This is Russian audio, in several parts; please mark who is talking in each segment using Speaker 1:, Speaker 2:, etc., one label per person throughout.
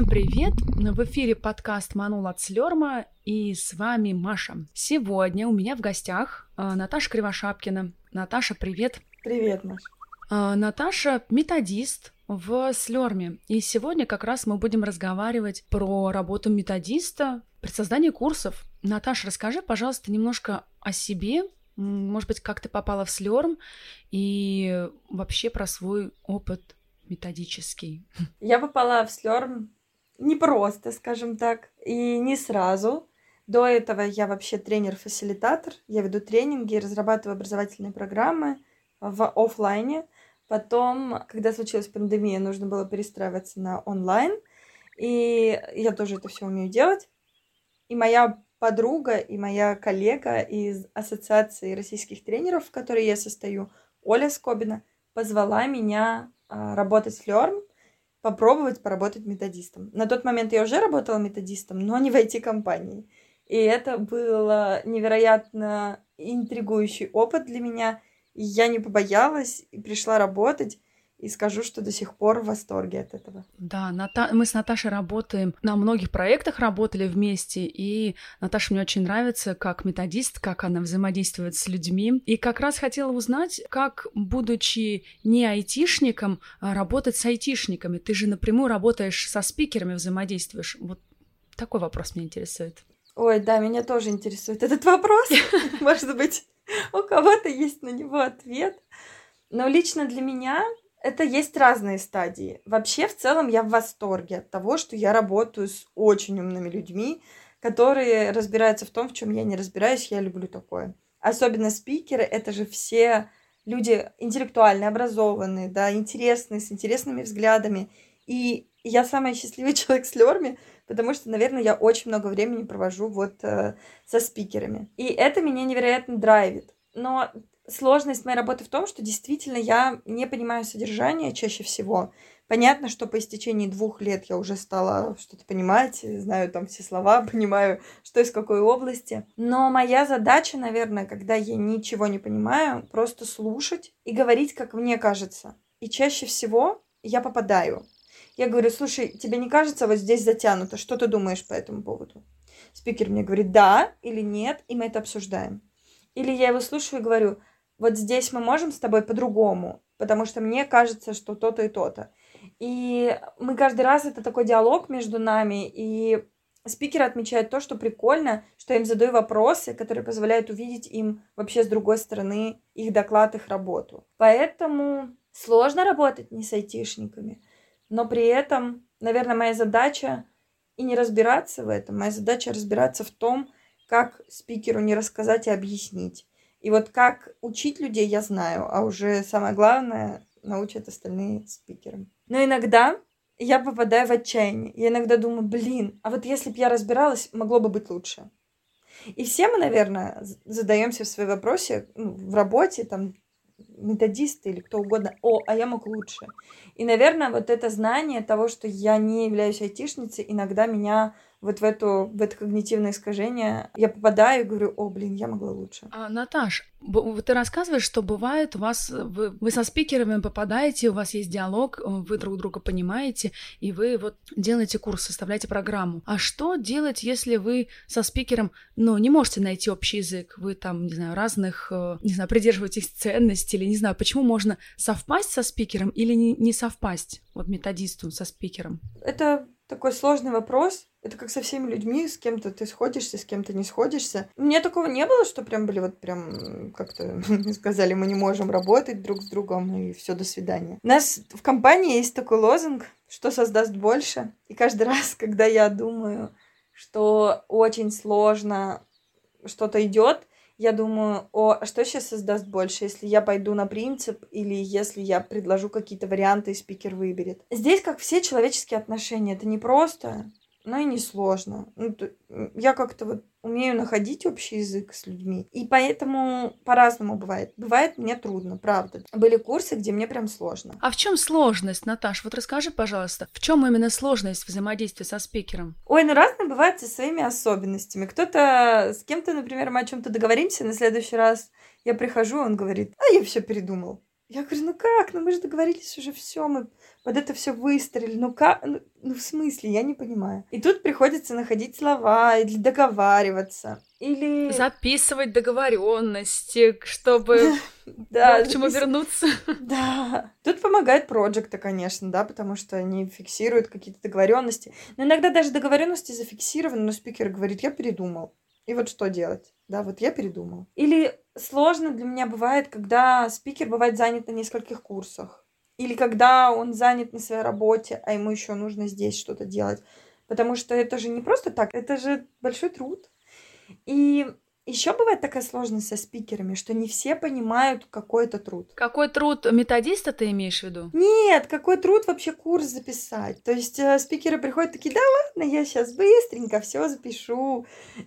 Speaker 1: Всем привет! В эфире подкаст «Манул от Слерма» и с вами Маша. Сегодня у меня в гостях э, Наташа Кривошапкина. Наташа, привет!
Speaker 2: Привет, Маша.
Speaker 1: Э, Наташа — методист в Слерме. И сегодня как раз мы будем разговаривать про работу методиста при создании курсов. Наташа, расскажи, пожалуйста, немножко о себе, может быть, как ты попала в Слерм и вообще про свой опыт методический.
Speaker 2: Я попала в Слерм не просто, скажем так, и не сразу. До этого я вообще тренер-фасилитатор. Я веду тренинги, разрабатываю образовательные программы в офлайне. Потом, когда случилась пандемия, нужно было перестраиваться на онлайн. И я тоже это все умею делать. И моя подруга и моя коллега из Ассоциации российских тренеров, в которой я состою, Оля Скобина, позвала меня а, работать в Лерм, попробовать поработать методистом. На тот момент я уже работала методистом, но не в IT-компании. И это был невероятно интригующий опыт для меня. Я не побоялась и пришла работать и скажу, что до сих пор в восторге от этого.
Speaker 1: Да, Ната... мы с Наташей работаем, на многих проектах работали вместе, и Наташа мне очень нравится как методист, как она взаимодействует с людьми. И как раз хотела узнать, как, будучи не айтишником, а, работать с айтишниками. Ты же напрямую работаешь со спикерами, взаимодействуешь. Вот такой вопрос меня интересует.
Speaker 2: Ой, да, меня тоже интересует этот вопрос. Может быть, у кого-то есть на него ответ. Но лично для меня это есть разные стадии. Вообще, в целом, я в восторге от того, что я работаю с очень умными людьми, которые разбираются в том, в чем я не разбираюсь. Я люблю такое. Особенно спикеры, это же все люди интеллектуально образованные, да, интересные, с интересными взглядами. И я самый счастливый человек с Лерми, потому что, наверное, я очень много времени провожу вот э, со спикерами. И это меня невероятно драйвит. Но сложность моей работы в том, что действительно я не понимаю содержание чаще всего. Понятно, что по истечении двух лет я уже стала что-то понимать, знаю там все слова, понимаю, что из какой области. Но моя задача, наверное, когда я ничего не понимаю, просто слушать и говорить, как мне кажется. И чаще всего я попадаю. Я говорю, слушай, тебе не кажется вот здесь затянуто? Что ты думаешь по этому поводу? Спикер мне говорит, да или нет, и мы это обсуждаем. Или я его слушаю и говорю, вот здесь мы можем с тобой по-другому, потому что мне кажется, что то-то и то-то. И мы каждый раз это такой диалог между нами, и спикеры отмечают то, что прикольно, что я им задаю вопросы, которые позволяют увидеть им вообще с другой стороны их доклад, их работу. Поэтому сложно работать не с айтишниками, но при этом, наверное, моя задача и не разбираться в этом, моя задача разбираться в том, как спикеру не рассказать и объяснить. И вот как учить людей я знаю, а уже самое главное научат остальные спикеры. Но иногда я попадаю в отчаяние. Я иногда думаю, блин, а вот если бы я разбиралась, могло бы быть лучше. И все мы, наверное, задаемся в свои вопросе ну, в работе, там, методисты или кто угодно, о, а я мог лучше. И, наверное, вот это знание того, что я не являюсь айтишницей, иногда меня вот в, эту, в это когнитивное искажение я попадаю и говорю, о, блин, я могла лучше.
Speaker 1: А, Наташ, ты рассказываешь, что бывает у вас, вы, вы со спикерами попадаете, у вас есть диалог, вы друг друга понимаете, и вы вот делаете курс, составляете программу. А что делать, если вы со спикером, ну, не можете найти общий язык, вы там, не знаю, разных, э, не знаю, придерживаетесь ценностей, или не знаю, почему можно совпасть со спикером или не, не совпасть, вот методисту со спикером?
Speaker 2: Это такой сложный вопрос. Это как со всеми людьми, с кем-то ты сходишься, с кем-то не сходишься. У меня такого не было, что прям были вот прям как-то сказали, мы не можем работать друг с другом и все, до свидания. У нас в компании есть такой лозунг, что создаст больше. И каждый раз, когда я думаю, что очень сложно что-то идет, я думаю, о, а что сейчас создаст больше, если я пойду на принцип или если я предложу какие-то варианты и спикер выберет. Здесь, как все человеческие отношения, это не просто, но и не сложно. Ну, я как-то вот умею находить общий язык с людьми. И поэтому по-разному бывает. Бывает мне трудно, правда. Были курсы, где мне прям сложно.
Speaker 1: А в чем сложность, Наташ? Вот расскажи, пожалуйста, в чем именно сложность взаимодействия со спикером?
Speaker 2: Ой, ну разные бывают со своими особенностями. Кто-то с кем-то, например, мы о чем-то договоримся, на следующий раз я прихожу, он говорит, а я все передумал. Я говорю, ну как? Ну мы же договорились уже все, мы под это все выстроили. Ну как? Ну, ну в смысле? Я не понимаю. И тут приходится находить слова или договариваться. Или...
Speaker 1: Записывать договоренности, чтобы да, к чему вернуться.
Speaker 2: Да. Тут помогает проекта, конечно, да, потому что они фиксируют какие-то договоренности. Но иногда даже договоренности зафиксированы, но спикер говорит, я передумал. И вот что делать? Да, вот я передумал. Или сложно для меня бывает, когда спикер бывает занят на нескольких курсах. Или когда он занят на своей работе, а ему еще нужно здесь что-то делать. Потому что это же не просто так, это же большой труд. И еще бывает такая сложность со спикерами, что не все понимают, какой это труд.
Speaker 1: Какой труд методиста ты имеешь в виду?
Speaker 2: Нет, какой труд вообще курс записать. То есть э, спикеры приходят такие, да ладно, я сейчас быстренько все запишу.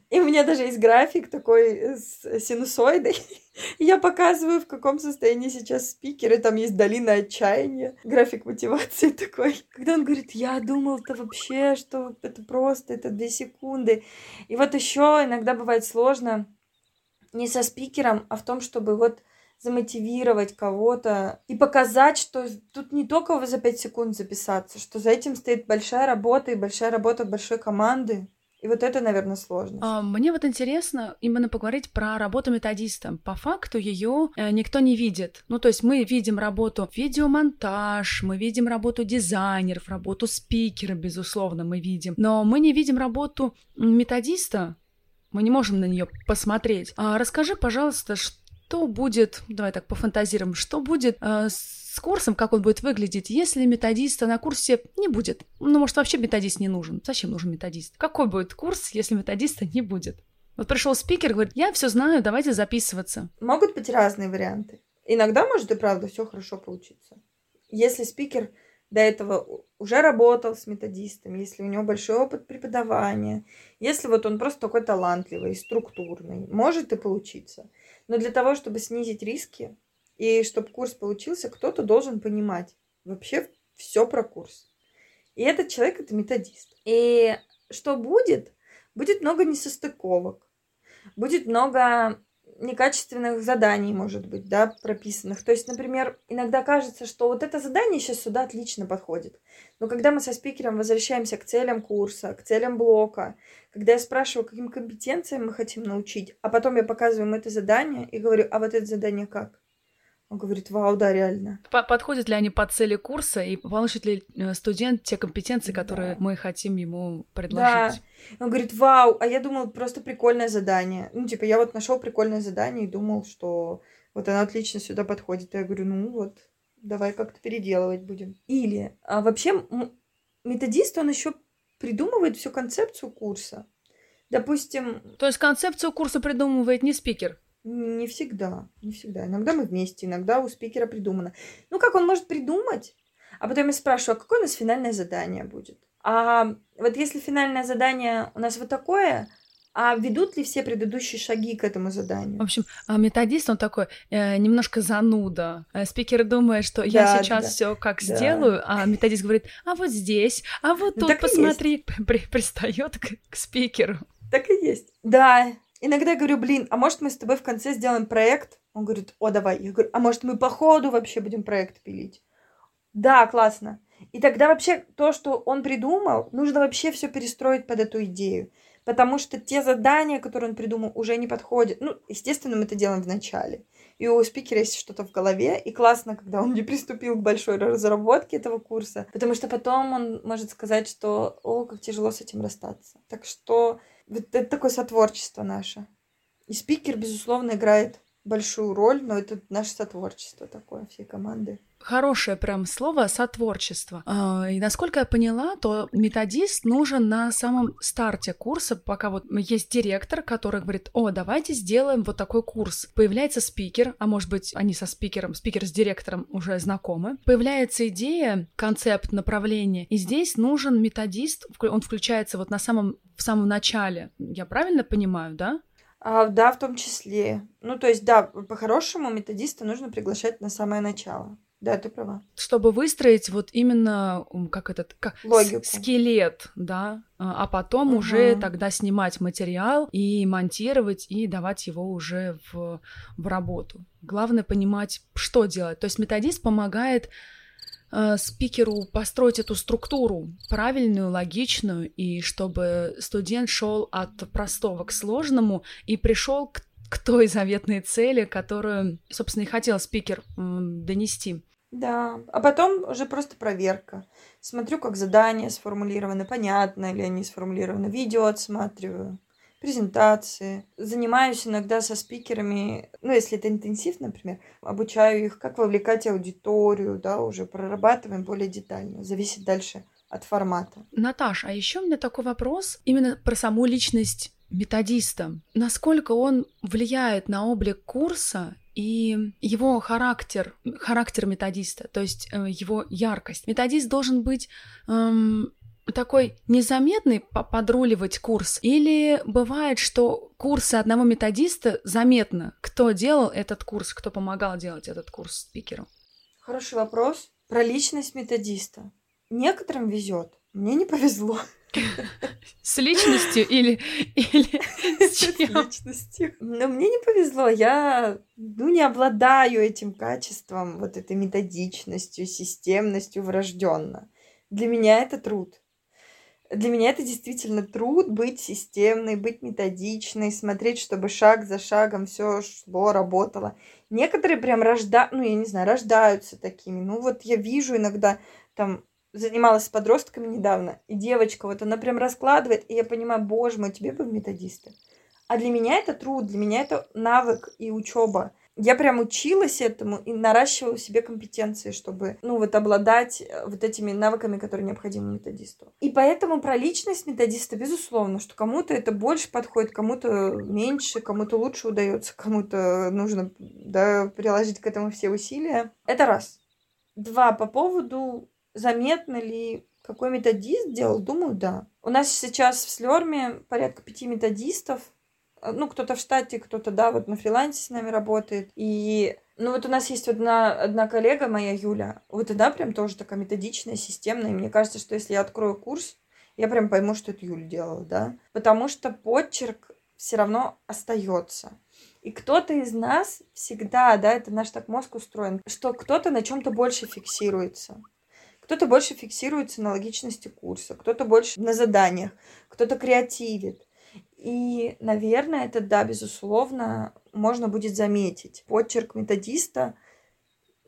Speaker 2: И у меня даже есть график такой с синусоидой. Я показываю, в каком состоянии сейчас спикер, и там есть долина отчаяния, график мотивации такой. Когда он говорит, я думал-то вообще, что это просто, это две секунды. И вот еще иногда бывает сложно не со спикером, а в том, чтобы вот замотивировать кого-то и показать, что тут не только за пять секунд записаться, что за этим стоит большая работа и большая работа большой команды. И вот это, наверное, сложно.
Speaker 1: А, мне вот интересно именно поговорить про работу методиста. По факту ее э, никто не видит. Ну, то есть мы видим работу видеомонтаж, мы видим работу дизайнеров, работу спикера, безусловно, мы видим. Но мы не видим работу методиста. Мы не можем на нее посмотреть. А расскажи, пожалуйста, что будет, давай так пофантазируем, что будет э, с с курсом, как он будет выглядеть, если методиста на курсе не будет. Ну, может, вообще методист не нужен. Зачем нужен методист? Какой будет курс, если методиста не будет? Вот пришел спикер, говорит, я все знаю, давайте записываться.
Speaker 2: Могут быть разные варианты. Иногда может и правда все хорошо получиться. Если спикер до этого уже работал с методистом, если у него большой опыт преподавания, если вот он просто такой талантливый, структурный, может и получиться. Но для того, чтобы снизить риски, и чтобы курс получился, кто-то должен понимать вообще все про курс. И этот человек это методист. И что будет? Будет много несостыковок, будет много некачественных заданий, может быть, да, прописанных. То есть, например, иногда кажется, что вот это задание сейчас сюда отлично подходит. Но когда мы со спикером возвращаемся к целям курса, к целям блока, когда я спрашиваю, каким компетенциям мы хотим научить, а потом я показываю им это задание и говорю, а вот это задание как? Он говорит, вау, да, реально.
Speaker 1: Подходят ли они по цели курса и получит ли э, студент те компетенции, которые да. мы хотим ему предложить?
Speaker 2: Да. Он говорит, вау, а я думал, просто прикольное задание. Ну, типа, я вот нашел прикольное задание и думал, что вот оно отлично сюда подходит. И я говорю, ну вот, давай как-то переделывать будем. Или, а вообще, методист, он еще придумывает всю концепцию курса. Допустим...
Speaker 1: То есть концепцию курса придумывает не спикер?
Speaker 2: Не всегда, не всегда. Иногда мы вместе, иногда у спикера придумано. Ну, как он может придумать? А потом я спрашиваю, а какое у нас финальное задание будет? А вот если финальное задание у нас вот такое, а ведут ли все предыдущие шаги к этому заданию?
Speaker 1: В общем, а методист, он такой э, немножко зануда. Э, спикер думает, что да, я сейчас да, все как да. сделаю, а методист говорит, а вот здесь, а вот ну, тут, посмотри, при, пристает к, к спикеру.
Speaker 2: Так и есть. Да, Иногда говорю, блин, а может мы с тобой в конце сделаем проект? Он говорит, о, давай. Я говорю, а может мы по ходу вообще будем проект пилить? Да, классно. И тогда вообще то, что он придумал, нужно вообще все перестроить под эту идею. Потому что те задания, которые он придумал, уже не подходят. Ну, естественно, мы это делаем в начале. И у спикера есть что-то в голове. И классно, когда он не приступил к большой разработке этого курса. Потому что потом он может сказать, что о, как тяжело с этим расстаться. Так что вот это такое сотворчество наше. И спикер, безусловно, играет большую роль, но это наше сотворчество такое, всей команды.
Speaker 1: Хорошее прям слово сотворчество. А, и насколько я поняла, то методист нужен на самом старте курса, пока вот есть директор, который говорит, о, давайте сделаем вот такой курс. Появляется спикер, а может быть, они со спикером, спикер с директором уже знакомы. Появляется идея, концепт, направление. И здесь нужен методист, он включается вот на самом, в самом начале. Я правильно понимаю, да?
Speaker 2: А, да, в том числе. Ну, то есть, да, по-хорошему методиста нужно приглашать на самое начало. Да, ты права.
Speaker 1: Чтобы выстроить вот именно как этот как
Speaker 2: Логику.
Speaker 1: скелет, да, а, а потом
Speaker 2: Мгм.
Speaker 1: уже тогда снимать материал и монтировать и давать его уже в, в работу. Главное понимать, что делать. То есть методист помогает э, спикеру построить эту структуру правильную, логичную, и чтобы студент шел от простого к сложному и пришел к, к той заветной цели, которую, собственно, и хотел спикер донести.
Speaker 2: Да, а потом уже просто проверка. Смотрю, как задания сформулированы, понятно ли они сформулированы, видео отсматриваю, презентации. Занимаюсь иногда со спикерами, ну, если это интенсив, например, обучаю их, как вовлекать аудиторию, да, уже прорабатываем более детально. Зависит дальше от формата.
Speaker 1: Наташ, а еще у меня такой вопрос именно про саму личность методиста. Насколько он влияет на облик курса и его характер, характер методиста, то есть э, его яркость. Методист должен быть эм, такой незаметный по- подруливать курс, или бывает, что курсы одного методиста заметно, кто делал этот курс, кто помогал делать этот курс спикеру.
Speaker 2: Хороший вопрос. Про личность методиста. Некоторым везет. Мне не повезло.
Speaker 1: С личностью или, или с
Speaker 2: С личностью. Но мне не повезло. Я ну, не обладаю этим качеством, вот этой методичностью, системностью врожденно. Для меня это труд. Для меня это действительно труд быть системной, быть методичной, смотреть, чтобы шаг за шагом все шло, работало. Некоторые прям рождают, ну, я не знаю, рождаются такими. Ну, вот я вижу иногда там занималась с подростками недавно, и девочка, вот она прям раскладывает, и я понимаю, боже мой, тебе бы в методисты. А для меня это труд, для меня это навык и учеба. Я прям училась этому и наращивала себе компетенции, чтобы, ну, вот обладать э, вот этими навыками, которые необходимы методисту. И поэтому про личность методиста, безусловно, что кому-то это больше подходит, кому-то меньше, кому-то лучше удается, кому-то нужно, да, приложить к этому все усилия. Это раз. Два, по поводу заметно ли какой методист делал, думаю, да. У нас сейчас в Слерме порядка пяти методистов. Ну, кто-то в штате, кто-то, да, вот на фрилансе с нами работает. И, ну, вот у нас есть одна, одна коллега моя, Юля. Вот она прям тоже такая методичная, системная. И мне кажется, что если я открою курс, я прям пойму, что это Юля делала, да. Потому что подчерк все равно остается. И кто-то из нас всегда, да, это наш так мозг устроен, что кто-то на чем-то больше фиксируется. Кто-то больше фиксируется на логичности курса, кто-то больше на заданиях, кто-то креативит. И, наверное, это, да, безусловно, можно будет заметить. Почерк методиста,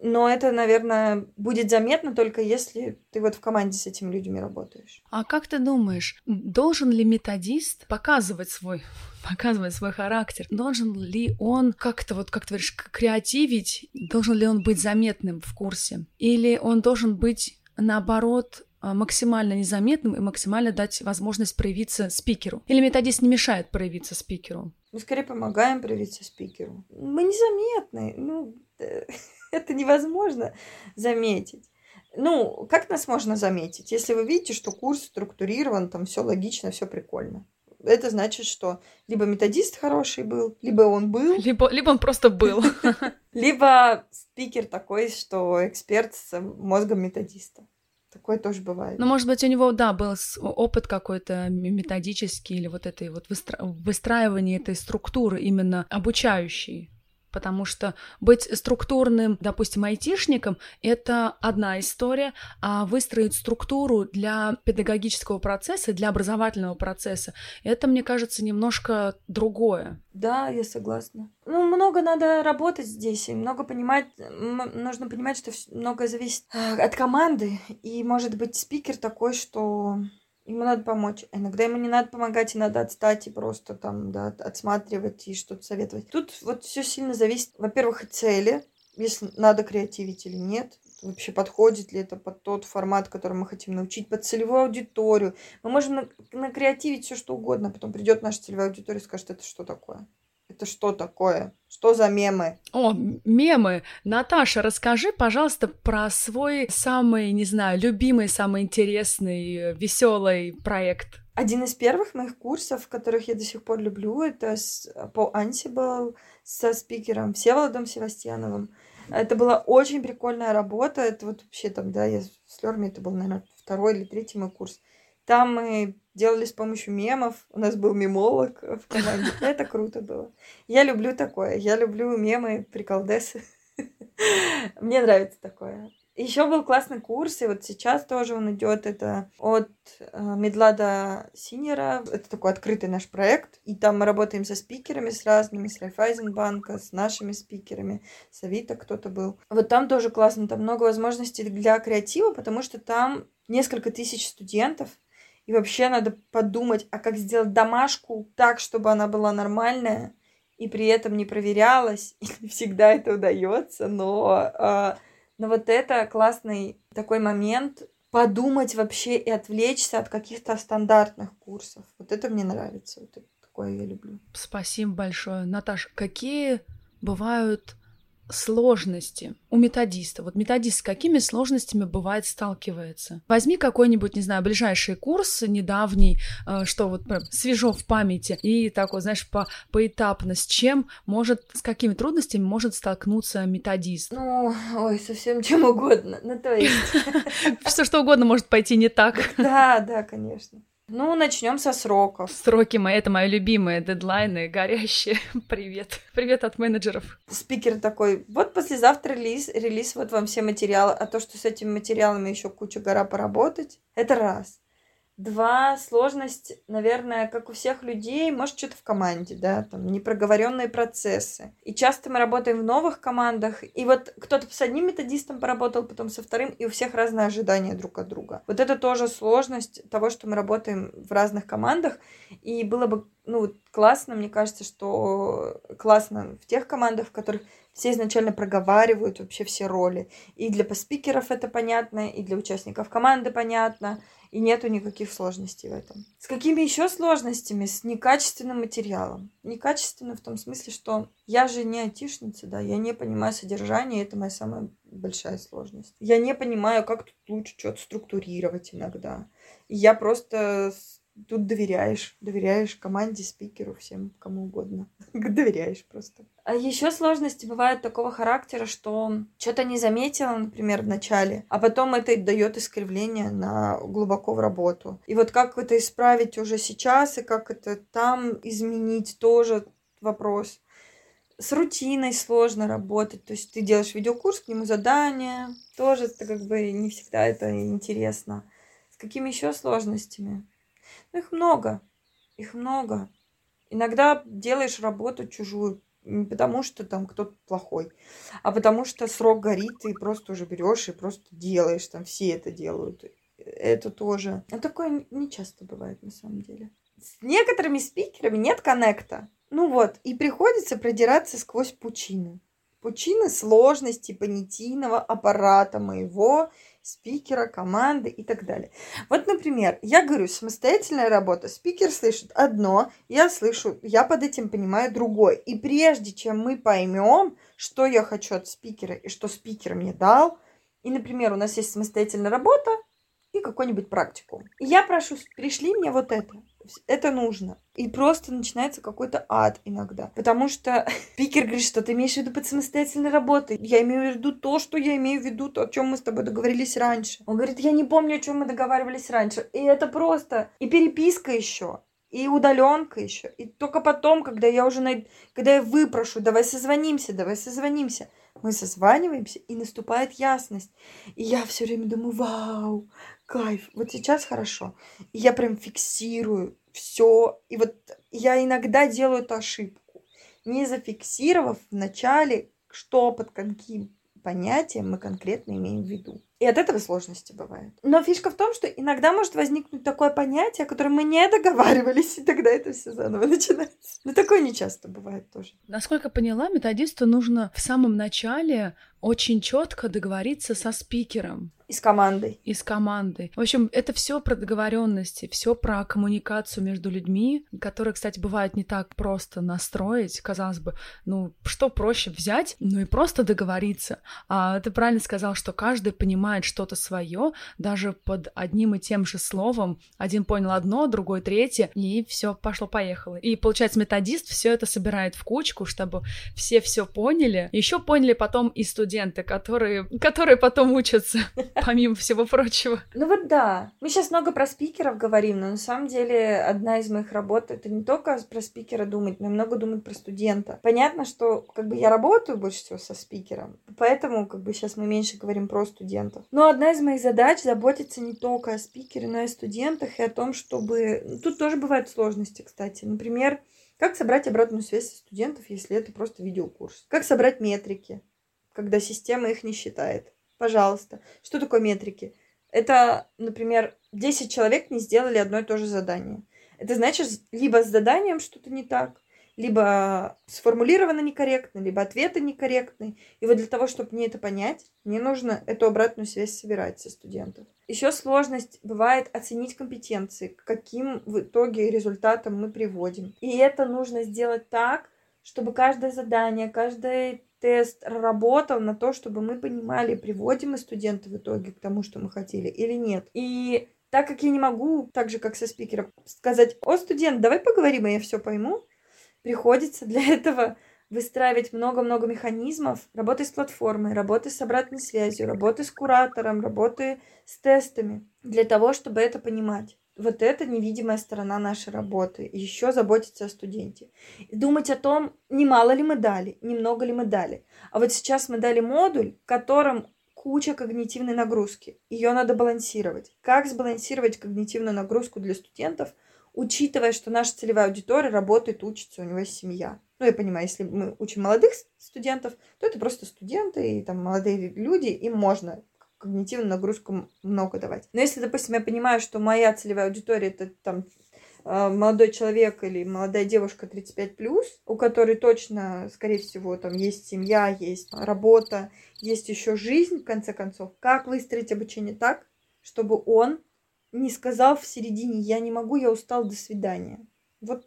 Speaker 2: но это, наверное, будет заметно только если ты вот в команде с этими людьми работаешь.
Speaker 1: А как ты думаешь, должен ли методист показывать свой, показывать свой характер? Должен ли он как-то, вот как ты говоришь, креативить? Должен ли он быть заметным в курсе? Или он должен быть, наоборот, максимально незаметным и максимально дать возможность проявиться спикеру? Или методист не мешает проявиться спикеру?
Speaker 2: Мы скорее помогаем проявиться спикеру. Мы незаметны. Ну, э, это невозможно заметить. Ну, как нас можно заметить? Если вы видите, что курс структурирован, там все логично, все прикольно. Это значит, что либо методист хороший был, либо он был,
Speaker 1: Либо, либо он просто был.
Speaker 2: либо спикер такой, что эксперт с мозгом методиста. Такое тоже бывает.
Speaker 1: Ну, может быть, у него, да, был опыт какой-то методический или вот этой вот выстра- выстраивания этой структуры именно обучающей. Потому что быть структурным, допустим, айтишником — это одна история, а выстроить структуру для педагогического процесса, для образовательного процесса — это, мне кажется, немножко другое.
Speaker 2: Да, я согласна. Ну, много надо работать здесь, и много понимать, нужно понимать, что многое зависит а, от команды, и может быть спикер такой, что ему надо помочь. Иногда ему не надо помогать, и надо отстать и просто там, да, от- отсматривать и что-то советовать. Тут вот все сильно зависит, во-первых, от цели, если надо креативить или нет, вообще подходит ли это под тот формат, который мы хотим научить, под целевую аудиторию. Мы можем на- накреативить все что угодно, а потом придет наша целевая аудитория и скажет, это что такое? Это что такое? Что за мемы?
Speaker 1: О, мемы. Наташа, расскажи, пожалуйста, про свой самый, не знаю, любимый, самый интересный, веселый проект.
Speaker 2: Один из первых моих курсов, которых я до сих пор люблю, это с- по Ansible со спикером Всеволодом Севастьяновым. Это была очень прикольная работа. Это вот вообще там, да, я с Лерми, это был, наверное, второй или третий мой курс. Там мы делали с помощью мемов. У нас был мемолог в команде. Это круто было. Я люблю такое. Я люблю мемы, приколдесы. Мне нравится такое. Еще был классный курс, и вот сейчас тоже он идет. Это от э, Медлада Синера. Это такой открытый наш проект. И там мы работаем со спикерами, с разными, с Райфайзенбанка, с нашими спикерами, с Авито кто-то был. Вот там тоже классно. Там много возможностей для креатива, потому что там несколько тысяч студентов. И вообще надо подумать, а как сделать домашку так, чтобы она была нормальная и при этом не проверялась. И не всегда это удается, но э, но вот это классный такой момент подумать вообще и отвлечься от каких-то стандартных курсов. Вот это мне нравится, вот это такое я люблю.
Speaker 1: Спасибо большое. Наташ, какие бывают сложности у методиста? Вот методист с какими сложностями бывает сталкивается? Возьми какой-нибудь, не знаю, ближайший курс недавний, э, что вот прям свежо в памяти, и так вот, знаешь, по, поэтапно, с чем может, с какими трудностями может столкнуться методист?
Speaker 2: Ну, ой, совсем чем угодно. Ну, то есть...
Speaker 1: Все что угодно может пойти не так.
Speaker 2: Да, да, конечно. Ну, начнем со сроков.
Speaker 1: Сроки мои, это мои любимые дедлайны, горящие. Привет. Привет от менеджеров.
Speaker 2: Спикер такой, вот послезавтра релиз, релиз, вот вам все материалы, а то, что с этими материалами еще куча гора поработать, это раз. Два, сложность, наверное, как у всех людей, может, что-то в команде, да, там, непроговоренные процессы. И часто мы работаем в новых командах, и вот кто-то с одним методистом поработал, потом со вторым, и у всех разные ожидания друг от друга. Вот это тоже сложность того, что мы работаем в разных командах, и было бы, ну, классно, мне кажется, что классно в тех командах, в которых все изначально проговаривают вообще все роли. И для спикеров это понятно, и для участников команды понятно, и нету никаких сложностей в этом. С какими еще сложностями? С некачественным материалом. Некачественно в том смысле, что я же не айтишница, да, я не понимаю содержание, это моя самая большая сложность. Я не понимаю, как тут лучше что-то структурировать иногда. И я просто тут доверяешь, доверяешь команде, спикеру, всем, кому угодно. доверяешь просто. А еще сложности бывают такого характера, что что-то не заметила, например, в начале, а потом это дает искривление на глубоко в работу. И вот как это исправить уже сейчас, и как это там изменить, тоже вопрос. С рутиной сложно работать, то есть ты делаешь видеокурс, к нему задания, тоже это как бы не всегда это интересно. С какими еще сложностями? Ну, их много. Их много. Иногда делаешь работу чужую, не потому что там кто-то плохой, а потому что срок горит, и просто уже берешь и просто делаешь. Там все это делают. Это тоже. Но такое не часто бывает на самом деле. С некоторыми спикерами нет коннекта. Ну вот, и приходится продираться сквозь пучины. Пучины сложности понятийного аппарата моего спикера, команды и так далее. Вот, например, я говорю, самостоятельная работа, спикер слышит одно, я слышу, я под этим понимаю другое. И прежде чем мы поймем, что я хочу от спикера и что спикер мне дал, и, например, у нас есть самостоятельная работа и какой-нибудь практику. И я прошу, пришли мне вот это это нужно. И просто начинается какой-то ад иногда. Потому что спикер говорит, что ты имеешь в виду под самостоятельной работой. Я имею в виду то, что я имею в виду, то, о чем мы с тобой договорились раньше. Он говорит, я не помню, о чем мы договаривались раньше. И это просто... И переписка еще и удаленка еще. И только потом, когда я уже найду, когда я выпрошу, давай созвонимся, давай созвонимся, мы созваниваемся, и наступает ясность. И я все время думаю, вау, кайф, вот сейчас хорошо. И я прям фиксирую все. И вот я иногда делаю эту ошибку, не зафиксировав в начале, что под каким понятием мы конкретно имеем в виду. И от этого сложности бывает. Но фишка в том, что иногда может возникнуть такое понятие, о котором мы не договаривались, и тогда это все заново начинается. Но такое не часто бывает тоже.
Speaker 1: Насколько поняла, методисту нужно в самом начале очень четко договориться со спикером.
Speaker 2: И с командой.
Speaker 1: И с командой. В общем, это все про договоренности, все про коммуникацию между людьми, которые, кстати, бывает не так просто настроить. Казалось бы, ну, что проще взять, ну и просто договориться. А ты правильно сказал, что каждый понимает что-то свое, даже под одним и тем же словом. Один понял одно, другой третье, и все пошло-поехало. И получается, методист все это собирает в кучку, чтобы все все поняли. Еще поняли потом и студенты, студенты, которые, которые потом учатся, помимо всего прочего.
Speaker 2: Ну вот да. Мы сейчас много про спикеров говорим, но на самом деле одна из моих работ это не только про спикера думать, но и много думать про студента. Понятно, что как бы я работаю больше всего со спикером, поэтому как бы сейчас мы меньше говорим про студентов. Но одна из моих задач заботиться не только о спикере, но и о студентах и о том, чтобы... Тут тоже бывают сложности, кстати. Например, как собрать обратную связь со студентов, если это просто видеокурс? Как собрать метрики, когда система их не считает? Пожалуйста. Что такое метрики? Это, например, 10 человек не сделали одно и то же задание. Это значит, либо с заданием что-то не так, либо сформулировано некорректно, либо ответы некорректны. И вот для того, чтобы мне это понять, мне нужно эту обратную связь собирать со студентов. Еще сложность бывает оценить компетенции, к каким в итоге результатам мы приводим. И это нужно сделать так, чтобы каждое задание, каждый тест работал на то, чтобы мы понимали, приводим мы студента в итоге к тому, что мы хотели или нет. И так как я не могу, так же как со спикером, сказать, о, студент, давай поговорим, и я все пойму, приходится для этого выстраивать много-много механизмов работы с платформой, работы с обратной связью, работы с куратором, работы с тестами, для того, чтобы это понимать. Вот это невидимая сторона нашей работы. Еще заботиться о студенте. Думать о том, немало ли мы дали, немного ли мы дали. А вот сейчас мы дали модуль, в котором куча когнитивной нагрузки. Ее надо балансировать. Как сбалансировать когнитивную нагрузку для студентов – учитывая, что наша целевая аудитория работает, учится, у него есть семья. Ну, я понимаю, если мы учим молодых студентов, то это просто студенты и там молодые люди, им можно когнитивную нагрузку много давать. Но если, допустим, я понимаю, что моя целевая аудитория это там э, молодой человек или молодая девушка 35 плюс, у которой точно, скорее всего, там есть семья, есть работа, есть еще жизнь, в конце концов, как выстроить обучение так, чтобы он не сказал в середине «я не могу, я устал, до свидания». Вот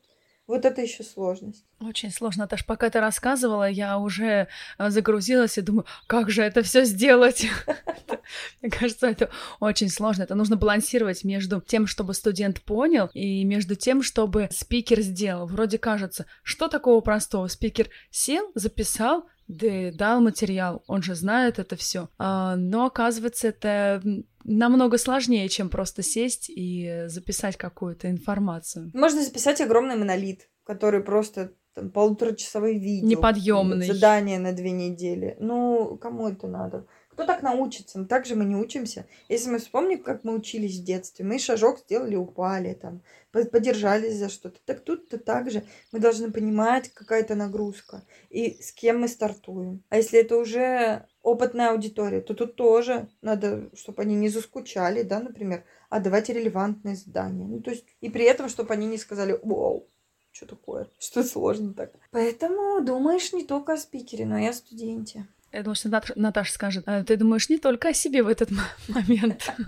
Speaker 2: вот это еще сложность.
Speaker 1: Очень сложно. Наташ, пока ты рассказывала, я уже э, загрузилась и думаю, как же это все сделать? Мне кажется, это очень сложно. Это нужно балансировать между тем, чтобы студент понял, и между тем, чтобы спикер сделал. Вроде кажется, что такого простого? Спикер сел, записал, да дал материал, он же знает это все. А, но оказывается, это намного сложнее, чем просто сесть и записать какую-то информацию.
Speaker 2: Можно записать огромный монолит, который просто там, полуторачасовые видео.
Speaker 1: Неподъемный.
Speaker 2: Задание на две недели. Ну, кому это надо? Кто так научится? Так же мы не учимся. Если мы вспомним, как мы учились в детстве, мы шажок сделали, упали, там, подержались за что-то. Так тут-то так же мы должны понимать, какая-то нагрузка и с кем мы стартуем. А если это уже опытная аудитория, то тут тоже надо, чтобы они не заскучали, да, например, а давайте релевантные задания. Ну, то есть, и при этом, чтобы они не сказали, вау, что такое, что сложно так. Поэтому думаешь не только о спикере, но и о студенте.
Speaker 1: Я думаю, что Наташа скажет, «А ты думаешь не только о себе в этот момент.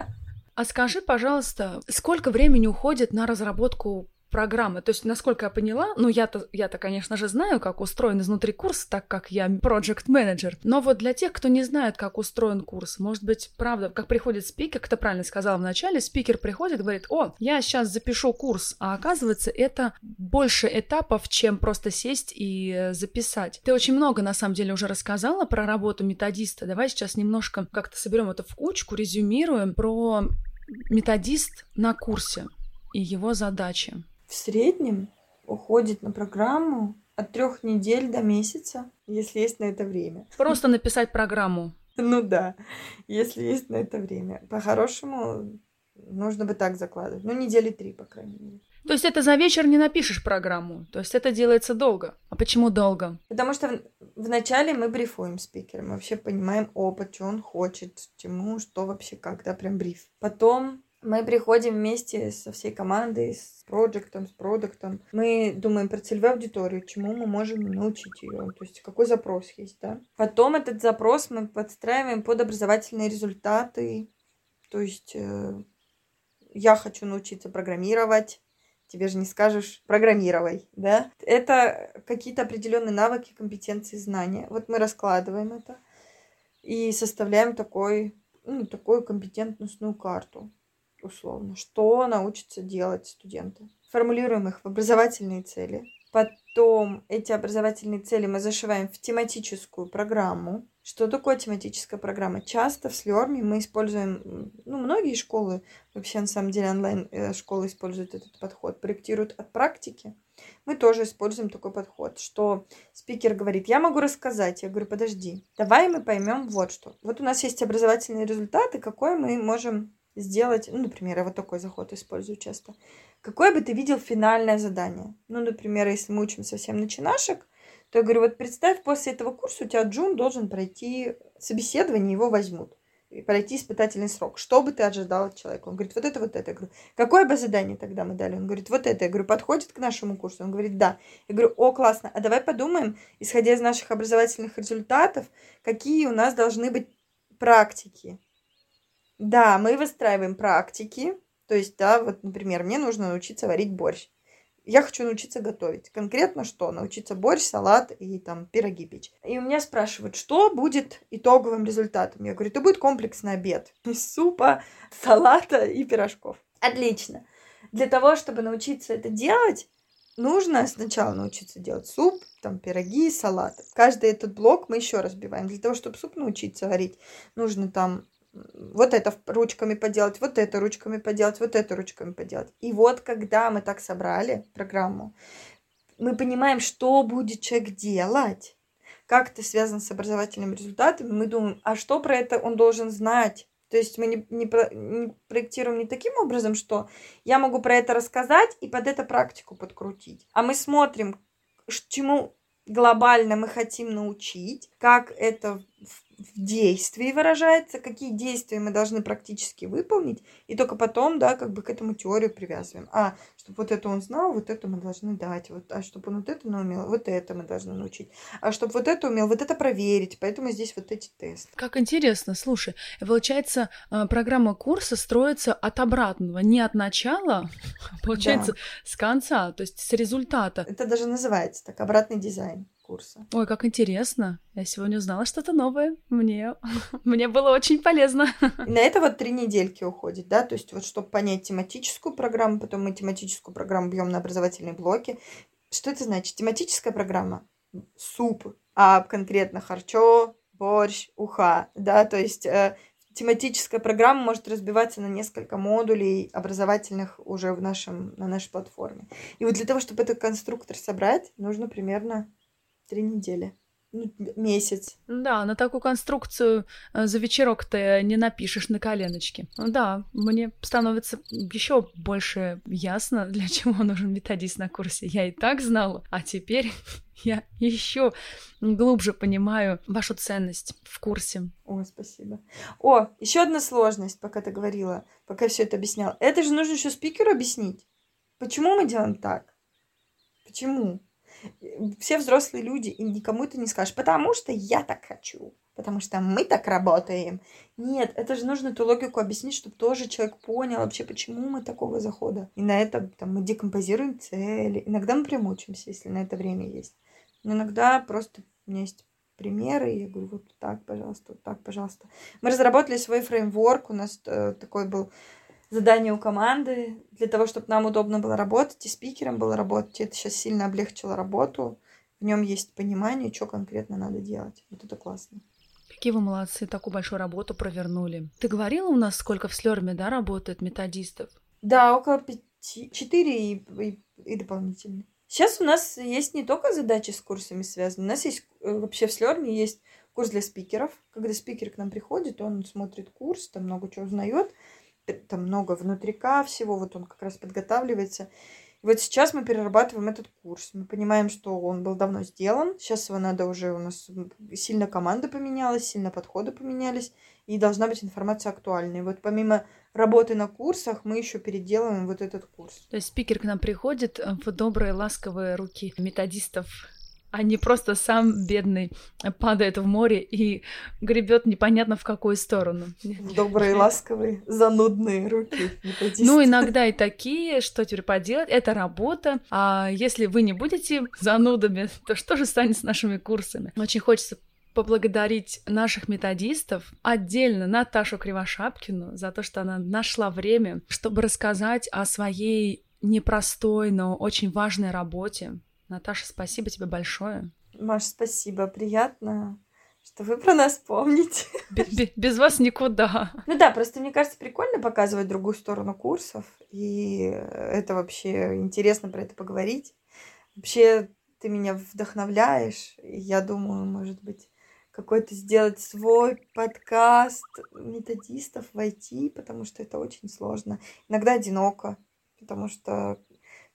Speaker 1: А скажи, пожалуйста, сколько времени уходит на разработку программы. То есть, насколько я поняла, ну, я-то, я-то, конечно же, знаю, как устроен изнутри курс, так как я project менеджер Но вот для тех, кто не знает, как устроен курс, может быть, правда, как приходит спикер, кто правильно сказал в начале, спикер приходит, говорит, о, я сейчас запишу курс, а оказывается, это больше этапов, чем просто сесть и э, записать. Ты очень много, на самом деле, уже рассказала про работу методиста. Давай сейчас немножко как-то соберем это в кучку, резюмируем про методист на курсе и его задачи
Speaker 2: в среднем уходит на программу от трех недель до месяца, если есть на это время.
Speaker 1: Просто написать программу.
Speaker 2: Ну да, если есть на это время. По-хорошему нужно бы так закладывать. Ну, недели три, по крайней мере.
Speaker 1: То есть это за вечер не напишешь программу. То есть это делается долго. А почему долго?
Speaker 2: Потому что вначале мы брифуем спикера. Мы вообще понимаем опыт, что он хочет, чему, что вообще, как, да, прям бриф. Потом мы приходим вместе со всей командой, с проектом, с продуктом. Мы думаем про целевую аудиторию, чему мы можем научить ее, то есть какой запрос есть, да. Потом этот запрос мы подстраиваем под образовательные результаты. То есть э, я хочу научиться программировать, тебе же не скажешь программировай, да. Это какие-то определенные навыки, компетенции, знания. Вот мы раскладываем это и составляем такой, ну, такую компетентностную карту условно, что научатся делать студенты. Формулируем их в образовательные цели. Потом эти образовательные цели мы зашиваем в тематическую программу, Что такое тематическая программа? Часто в Слерме мы используем, ну, многие школы, вообще на самом деле онлайн-школы э, используют этот подход, проектируют от практики. Мы тоже используем такой подход, что спикер говорит, я могу рассказать. Я говорю, подожди, давай мы поймем вот что. Вот у нас есть образовательные результаты, какой мы можем сделать, ну, например, я вот такой заход использую часто. Какое бы ты видел финальное задание? Ну, например, если мы учим совсем начинашек, то я говорю, вот представь, после этого курса у тебя Джун должен пройти собеседование, его возьмут. И пройти испытательный срок. Что бы ты ожидал от человека? Он говорит, вот это, вот это. Я говорю, какое бы задание тогда мы дали? Он говорит, вот это. Я говорю, подходит к нашему курсу? Он говорит, да. Я говорю, о, классно. А давай подумаем, исходя из наших образовательных результатов, какие у нас должны быть практики. Да, мы выстраиваем практики. То есть, да, вот, например, мне нужно научиться варить борщ. Я хочу научиться готовить. Конкретно что? Научиться борщ, салат и там пироги печь. И у меня спрашивают, что будет итоговым результатом? Я говорю, это будет комплексный обед из супа, салата и пирожков. Отлично. Для того, чтобы научиться это делать, нужно сначала научиться делать суп, там пироги, салаты. Каждый этот блок мы еще разбиваем. Для того, чтобы суп научиться варить, нужно там вот это ручками поделать, вот это ручками поделать, вот это ручками поделать. И вот когда мы так собрали программу, мы понимаем, что будет человек делать, как это связано с образовательными результатами, мы думаем, а что про это он должен знать? То есть мы не, не, не проектируем не таким образом, что я могу про это рассказать и под это практику подкрутить. А мы смотрим, чему глобально мы хотим научить, как это в действии выражается, какие действия мы должны практически выполнить, и только потом, да, как бы к этому теорию привязываем. А, чтобы вот это он знал, вот это мы должны дать, вот, а чтобы он вот это умел, вот это мы должны научить. А чтобы вот это умел, вот это проверить, поэтому здесь вот эти тесты.
Speaker 1: Как интересно, слушай, получается, а, программа курса строится от обратного, не от начала, а получается, да. с конца, то есть с результата.
Speaker 2: Это даже называется так, обратный дизайн курса.
Speaker 1: Ой, как интересно. Я сегодня узнала что-то новое. Мне, мне было очень полезно.
Speaker 2: И на это вот три недельки уходит, да, то есть вот чтобы понять тематическую программу, потом мы тематическую программу бьем на образовательные блоки. Что это значит? Тематическая программа — суп, а конкретно харчо, борщ, уха, да, то есть э, тематическая программа может разбиваться на несколько модулей образовательных уже в нашем, на нашей платформе. И вот для того, чтобы этот конструктор собрать, нужно примерно три недели. Ну, месяц.
Speaker 1: Да, на такую конструкцию э, за вечерок-то не напишешь на коленочке. Ну да, мне становится еще больше ясно, для чего нужен методист на курсе. Я и так знала, а теперь я еще глубже понимаю вашу ценность в курсе.
Speaker 2: О, спасибо. О, еще одна сложность, пока ты говорила, пока все это объясняла. Это же нужно еще спикеру объяснить. Почему мы делаем так? Почему? Все взрослые люди, и никому это не скажешь, потому что я так хочу, потому что мы так работаем. Нет, это же нужно эту логику объяснить, чтобы тоже человек понял вообще, почему мы такого захода. И на это там, мы декомпозируем цели. Иногда мы прям учимся, если на это время есть. Но иногда просто у меня есть примеры, и я говорю, вот так, пожалуйста, вот так, пожалуйста. Мы разработали свой фреймворк, у нас э, такой был задание у команды для того, чтобы нам удобно было работать, и спикером было работать. Это сейчас сильно облегчило работу. В нем есть понимание, что конкретно надо делать. Вот это классно.
Speaker 1: Какие вы молодцы, такую большую работу провернули. Ты говорила у нас, сколько в Слерме, да, работает методистов?
Speaker 2: Да, около пяти, четыре и, и, и дополнительные. Сейчас у нас есть не только задачи с курсами связаны, у нас есть э, вообще в Слерме есть курс для спикеров. Когда спикер к нам приходит, он смотрит курс, там много чего узнает, там много внутрика всего, вот он как раз подготавливается. И вот сейчас мы перерабатываем этот курс. Мы понимаем, что он был давно сделан. Сейчас его надо уже, у нас сильно команда поменялась, сильно подходы поменялись, и должна быть информация актуальная. Вот помимо работы на курсах, мы еще переделываем вот этот курс.
Speaker 1: То есть спикер к нам приходит в добрые, ласковые руки методистов а не просто сам бедный падает в море и гребет непонятно в какую сторону.
Speaker 2: Добрые, ласковые, занудные руки.
Speaker 1: Ну, иногда и такие, что теперь поделать, это работа. А если вы не будете занудами, то что же станет с нашими курсами? Очень хочется поблагодарить наших методистов, отдельно Наташу Кривошапкину за то, что она нашла время, чтобы рассказать о своей непростой, но очень важной работе, Наташа, спасибо тебе большое.
Speaker 2: Маш, спасибо. Приятно, что вы про нас помните.
Speaker 1: Без, без вас никуда.
Speaker 2: Ну да, просто мне кажется, прикольно показывать другую сторону курсов, и это вообще интересно про это поговорить. Вообще ты меня вдохновляешь, и я думаю, может быть, какой-то сделать свой подкаст методистов войти, потому что это очень сложно. Иногда одиноко, потому что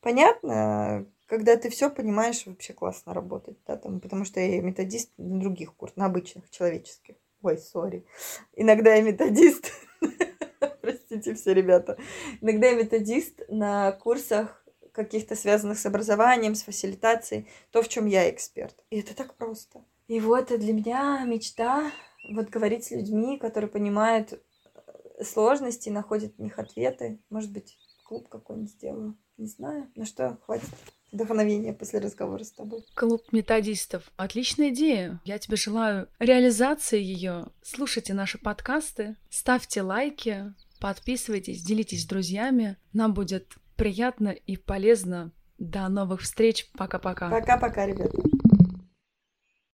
Speaker 2: понятно, когда ты все понимаешь, вообще классно работать, да, там, потому что я методист на других курсах, на обычных, человеческих. Ой, сори. Иногда я методист. Простите все, ребята. Иногда я методист на курсах каких-то связанных с образованием, с фасилитацией, то, в чем я эксперт. И это так просто. И вот для меня мечта вот говорить с людьми, которые понимают э, сложности, находят в них ответы. Может быть, клуб какой-нибудь сделаю. Не знаю, на что хватит вдохновения после разговора с тобой.
Speaker 1: Клуб методистов. Отличная идея. Я тебе желаю реализации ее. Слушайте наши подкасты, ставьте лайки, подписывайтесь, делитесь с друзьями. Нам будет приятно и полезно. До новых встреч. Пока-пока.
Speaker 2: Пока-пока, ребята.